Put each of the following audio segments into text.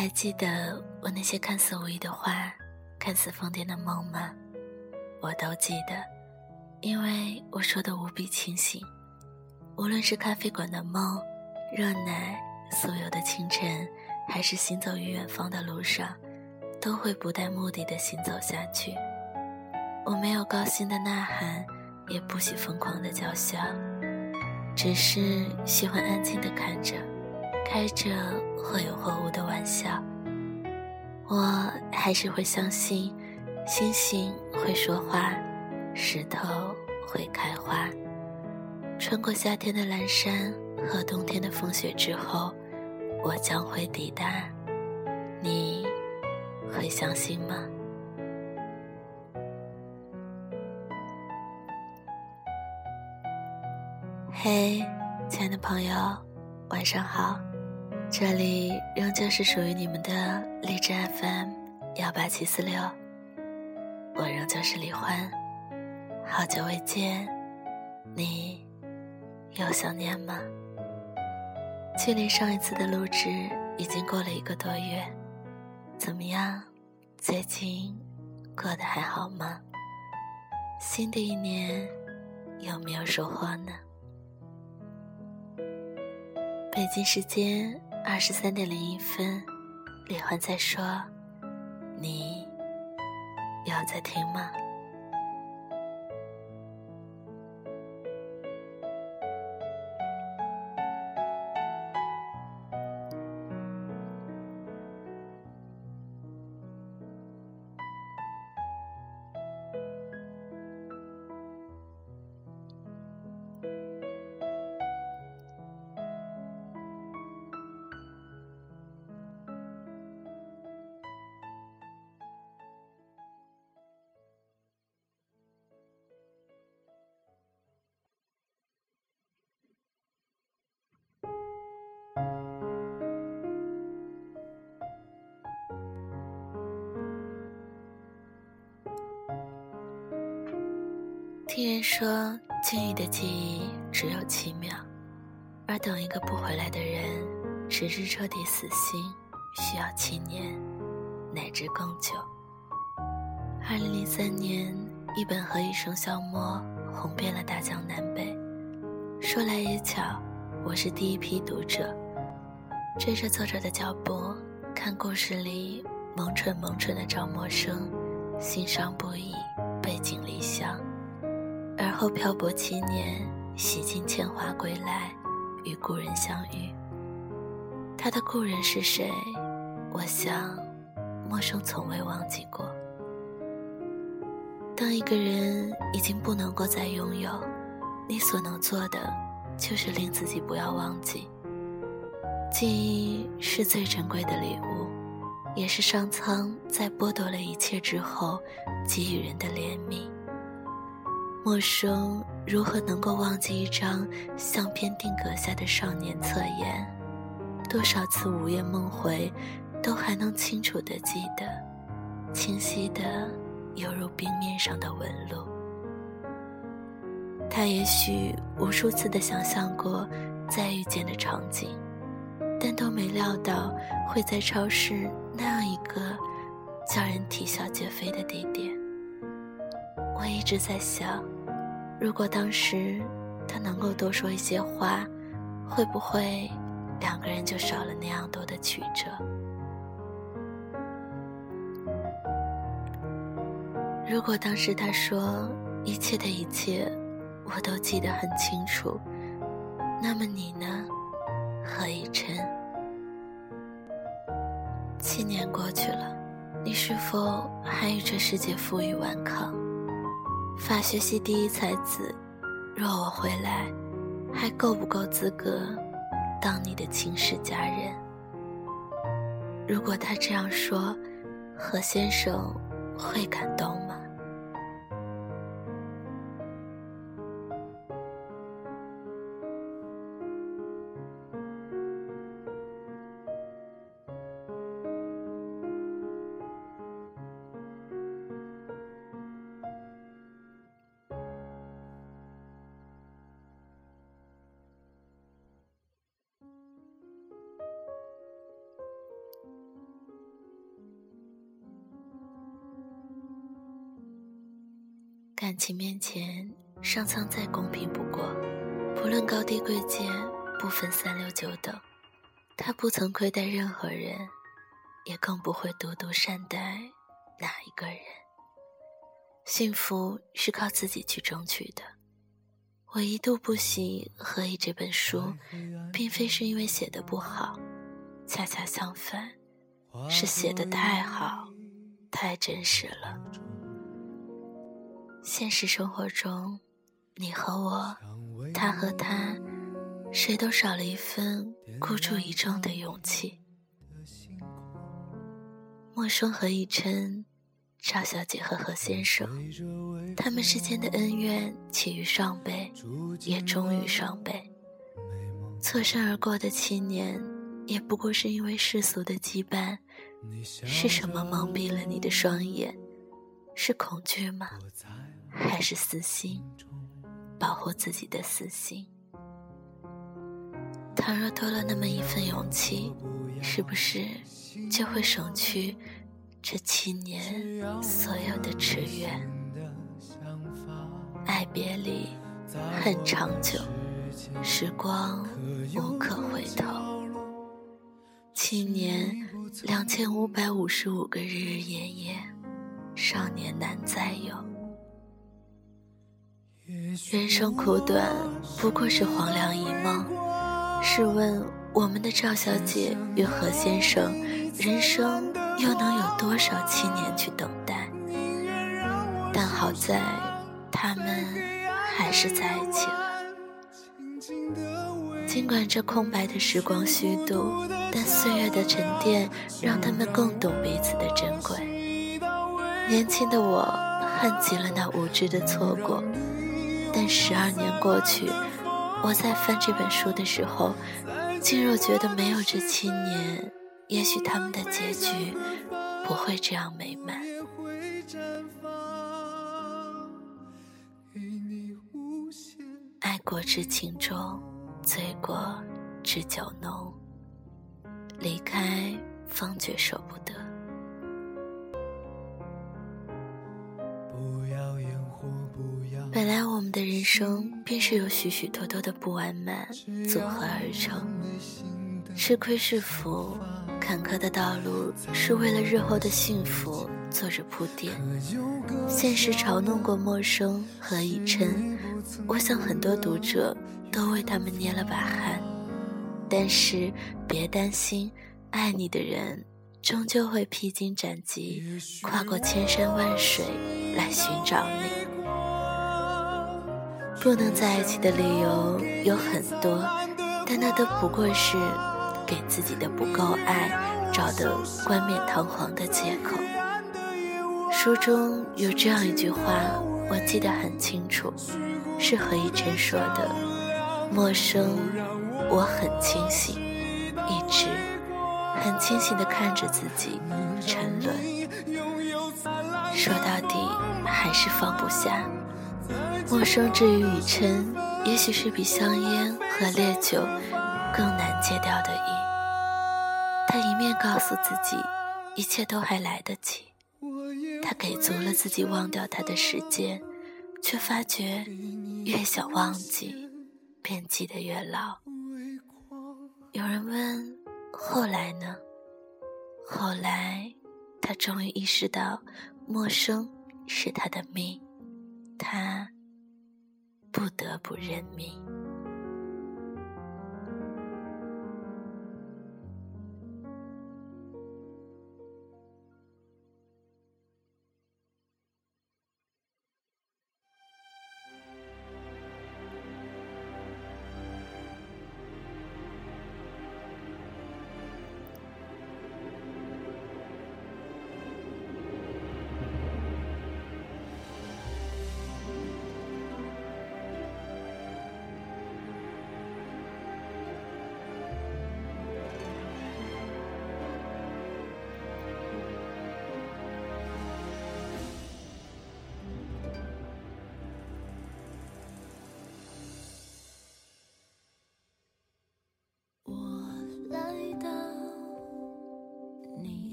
还记得我那些看似无意的话，看似疯癫的梦吗？我都记得，因为我说的无比清醒。无论是咖啡馆的梦、热奶、酥油的清晨，还是行走于远方的路上，都会不带目的的行走下去。我没有高兴的呐喊，也不喜疯狂的叫嚣，只是喜欢安静的看着。开着或有或无的玩笑，我还是会相信，星星会说话，石头会开花。穿过夏天的蓝山和冬天的风雪之后，我将会抵达。你会相信吗？嘿，亲爱的朋友，晚上好。这里仍旧是属于你们的荔枝 FM 幺八七四六，我仍旧是李欢，好久未见，你有想念吗？距离上一次的录制已经过了一个多月，怎么样？最近过得还好吗？新的一年有没有收获呢？北京时间。二十三点零一分，李欢在说：“你要在听吗？”听人说，鲸鱼的记忆只有七秒，而等一个不回来的人，直至彻底死心，需要七年，乃至更久。二零零三年，一本《何以笙箫默》红遍了大江南北。说来也巧，我是第一批读者，追着作者的脚步，看故事里萌蠢萌蠢的赵默笙，欣赏不已，背井离乡。而后漂泊七年，洗尽铅华归来，与故人相遇。他的故人是谁？我想，陌生从未忘记过。当一个人已经不能够再拥有，你所能做的，就是令自己不要忘记。记忆是最珍贵的礼物，也是上苍在剥夺了一切之后，给予人的怜悯。陌生如何能够忘记一张相片定格下的少年侧颜？多少次午夜梦回，都还能清楚地记得，清晰的犹如冰面上的纹路。他也许无数次的想象过再遇见的场景，但都没料到会在超市那样一个叫人啼笑皆非的地点。我一直在想，如果当时他能够多说一些话，会不会两个人就少了那样多的曲折？如果当时他说一切的一切我都记得很清楚，那么你呢，何以琛？七年过去了，你是否还与这世界负隅顽抗？法学系第一才子，若我回来，还够不够资格当你的亲事家人？如果他这样说，何先生会感动感情面前，上苍再公平不过。不论高低贵贱，不分三六九等，他不曾亏待任何人，也更不会独独善待哪一个人。幸福是靠自己去争取的。我一度不喜《何以》这本书，并非是因为写的不好，恰恰相反，是写的太好，太真实了。现实生活中，你和我。他和他，谁都少了一份孤注一掷的勇气。莫生和以琛，赵小姐和何先生，他们之间的恩怨起于上辈，也终于上辈。错身而过的七年，也不过是因为世俗的羁绊。是什么蒙蔽了你的双眼？是恐惧吗？还是私心？保护自己的私心。倘若多了那么一份勇气，是不是就会省去这七年所有的痴怨？爱别离，恨长久，时光无可回头。七年两千五百五十五个日日夜夜，少年难再有。人生苦短，不过是黄粱一梦。试问，我们的赵小姐与何先生，人生又能有多少七年去等待？但好在，他们还是在一起了。尽管这空白的时光虚度，但岁月的沉淀让他们更懂彼此的珍贵。年轻的我，恨极了那无知的错过。十二年过去，我在翻这本书的时候，竟若觉得没有这七年，也许他们的结局不会这样美满。爱过知情重，醉过知酒浓，离开方觉舍不得。我们的人生便是由许许多多的不完满组合而成，吃亏是福，坎坷的道路是为了日后的幸福做着铺垫。现实嘲弄过陌生和以琛，我想很多读者都为他们捏了把汗。但是别担心，爱你的人终究会披荆斩棘，跨过千山万水来寻找你。不能在一起的理由有很多，但那都不过是给自己的不够爱找的冠冕堂皇的借口。书中有这样一句话，我记得很清楚，是何以琛说的：“陌生，我很清醒，一直很清醒地看着自己沉沦。说到底，还是放不下。”陌生至于雨琛，也许是比香烟和烈酒更难戒掉的瘾。他一面告诉自己，一切都还来得及。他给足了自己忘掉他的时间，却发觉越想忘记，便记得越牢。有人问：后来呢？后来，他终于意识到，陌生是他的命。他。不得不认命。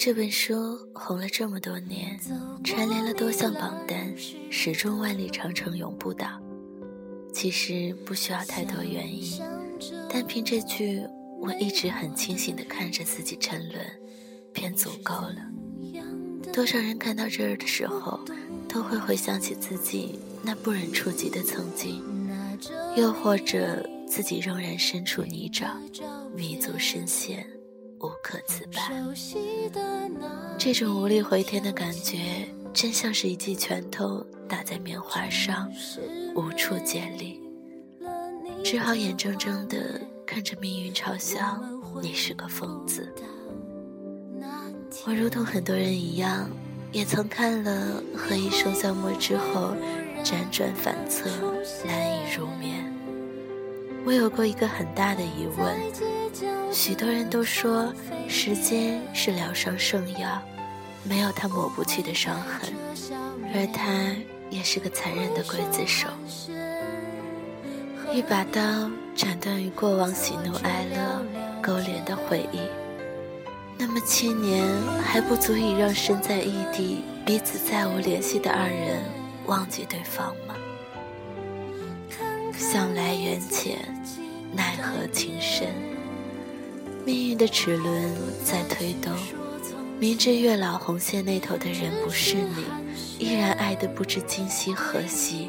这本书红了这么多年，蝉联了多项榜单，始终万里长城永不倒。其实不需要太多原因，单凭这句“我一直很清醒地看着自己沉沦”，便足够了。多少人看到这儿的时候，都会回想起自己那不忍触及的曾经，又或者自己仍然身处泥沼，迷足深陷，无可自拔。这种无力回天的感觉，真像是一记拳头打在棉花上，无处借力，只好眼睁睁地看着命运嘲笑你是个疯子。我如同很多人一样，也曾看了《何以笙箫默》之后，辗转反侧，难以入眠。我有过一个很大的疑问：许多人都说时间是疗伤圣药，没有它抹不去的伤痕，而他也是个残忍的刽子手，一把刀斩断与过往喜怒哀乐勾连的回忆。那么七年还不足以让身在异地、彼此再无联系的二人忘记对方吗？向来缘浅，奈何情深。命运的齿轮在推动，明知月老红线那头的人不是你，依然爱得不知今夕何夕。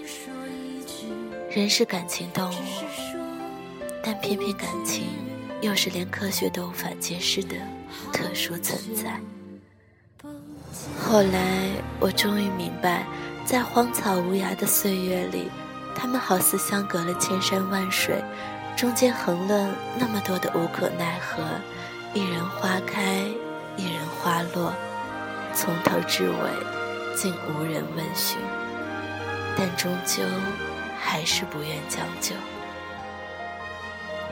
人是感情动物，但偏偏感情又是连科学都无法解释的。特殊存在。后来，我终于明白，在荒草无涯的岁月里，他们好似相隔了千山万水，中间横了那么多的无可奈何。一人花开，一人花落，从头至尾，竟无人问询。但终究，还是不愿将就。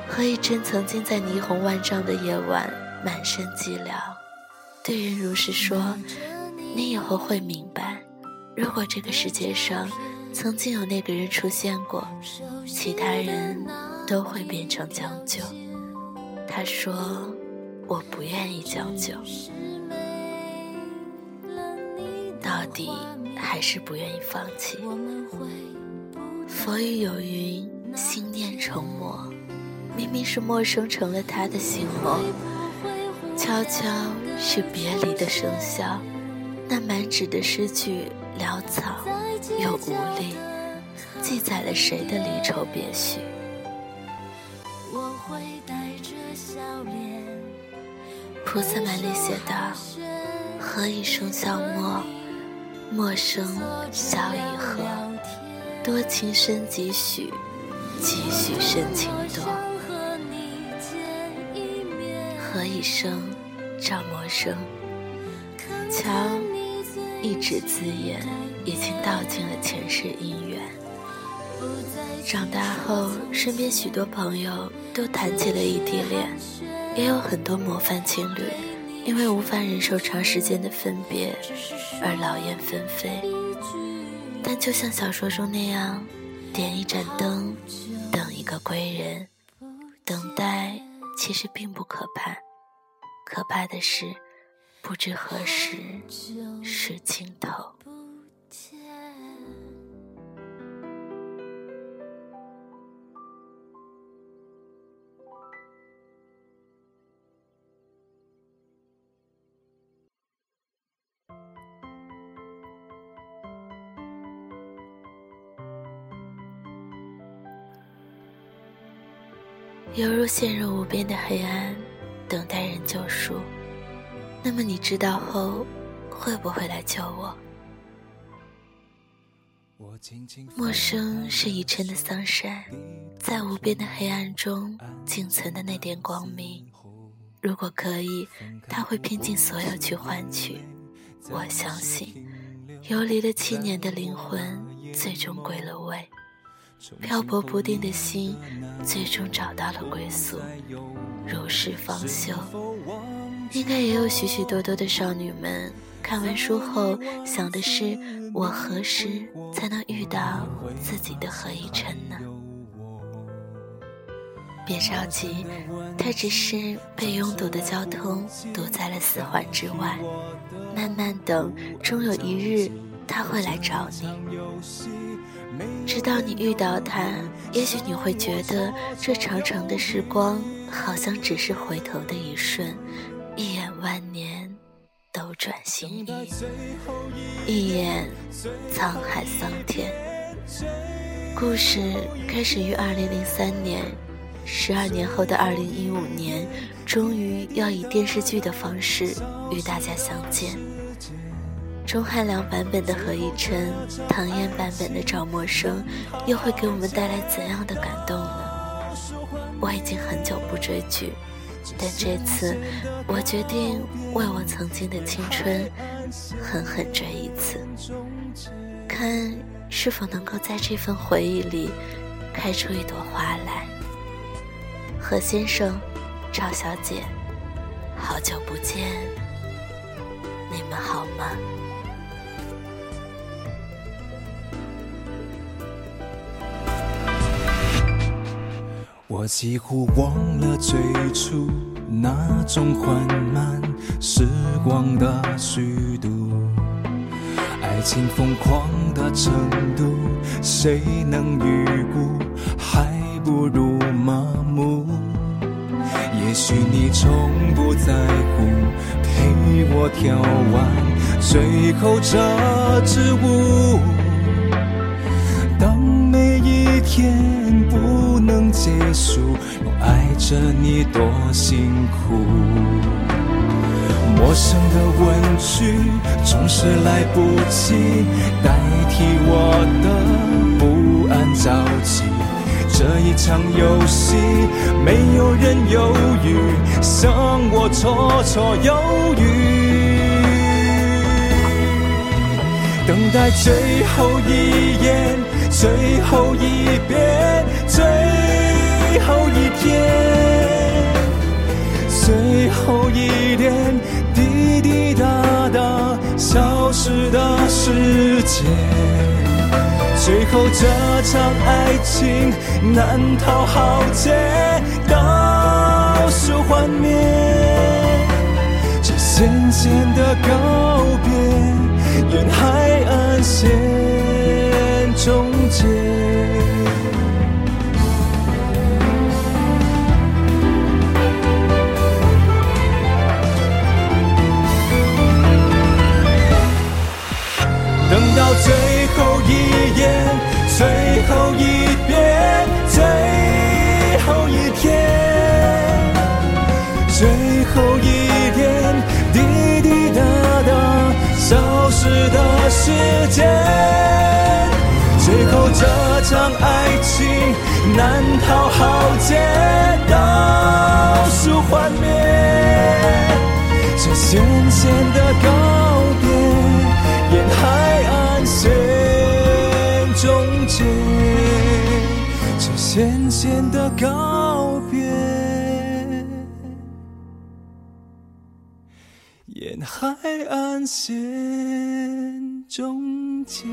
何以琛曾经在霓虹万丈的夜晚。满身寂寥，对人如是说：“你以后会明白，如果这个世界上曾经有那个人出现过，其他人都会变成将就。”他说：“我不愿意将就，到底还是不愿意放弃。”佛语有云：“心念成魔，明明是陌生成了他的心魔。”悄悄是别离的笙箫，那满纸的诗句潦草又无力，记载了谁的离愁别绪？菩萨蛮里写道：“何以笙箫默？默笙箫以和。多情深几许？几许深情多？”何以笙，照默笙。瞧，一纸字眼，已经道尽了前世姻缘。长大后，身边许多朋友都谈起了异地恋，也有很多模范情侣，因为无法忍受长时间的分别而劳燕分飞。但就像小说中那样，点一盏灯，等一个归人，等待其实并不可怕。可怕的是，不知何时是尽头。犹如陷入无边的黑暗。等待人救赎，那么你知道后会不会来救我？陌生是已沉的桑山，在无边的黑暗中仅存的那点光明。如果可以，他会拼尽所有去换取。我相信，游离了七年的灵魂最终归了位，漂泊不定的心最终找到了归宿。如是方休，应该也有许许多多的少女们看完书后想的是：我何时才能遇到自己的何以琛呢？别着急，他只是被拥堵的交通堵在了四环之外，慢慢等，终有一日他会来找你。直到你遇到他，也许你会觉得这长长的时光好像只是回头的一瞬，一眼万年斗转星移，一眼沧海桑田。故事开始于二零零三年，十二年后的二零一五年，终于要以电视剧的方式与大家相见。钟汉良版本的何以琛，唐嫣版本的赵默笙，又会给我们带来怎样的感动呢？我已经很久不追剧，但这次我决定为我曾经的青春狠狠追一次，看是否能够在这份回忆里开出一朵花来。何先生，赵小姐，好久不见，你们好吗？我几乎忘了最初那种缓慢时光的虚度，爱情疯狂的程度，谁能预估？还不如麻木。也许你从不在乎，陪我跳完最后这支舞。天不。能结束，又爱着你多辛苦。陌生的问句总是来不及代替我的不安着急。这一场游戏，没有人犹豫，剩我绰绰有余。等待最后一眼，最后一遍，最。最后一天，最后一点滴滴答答消失的时间，最后这场爱情难逃浩劫，倒数幻灭，这渐渐的告别，沿海岸线终结。这场爱情难逃浩劫，倒数幻灭，这渐渐的告别，沿海岸。线终结，这渐渐的告别，沿海岸线终结。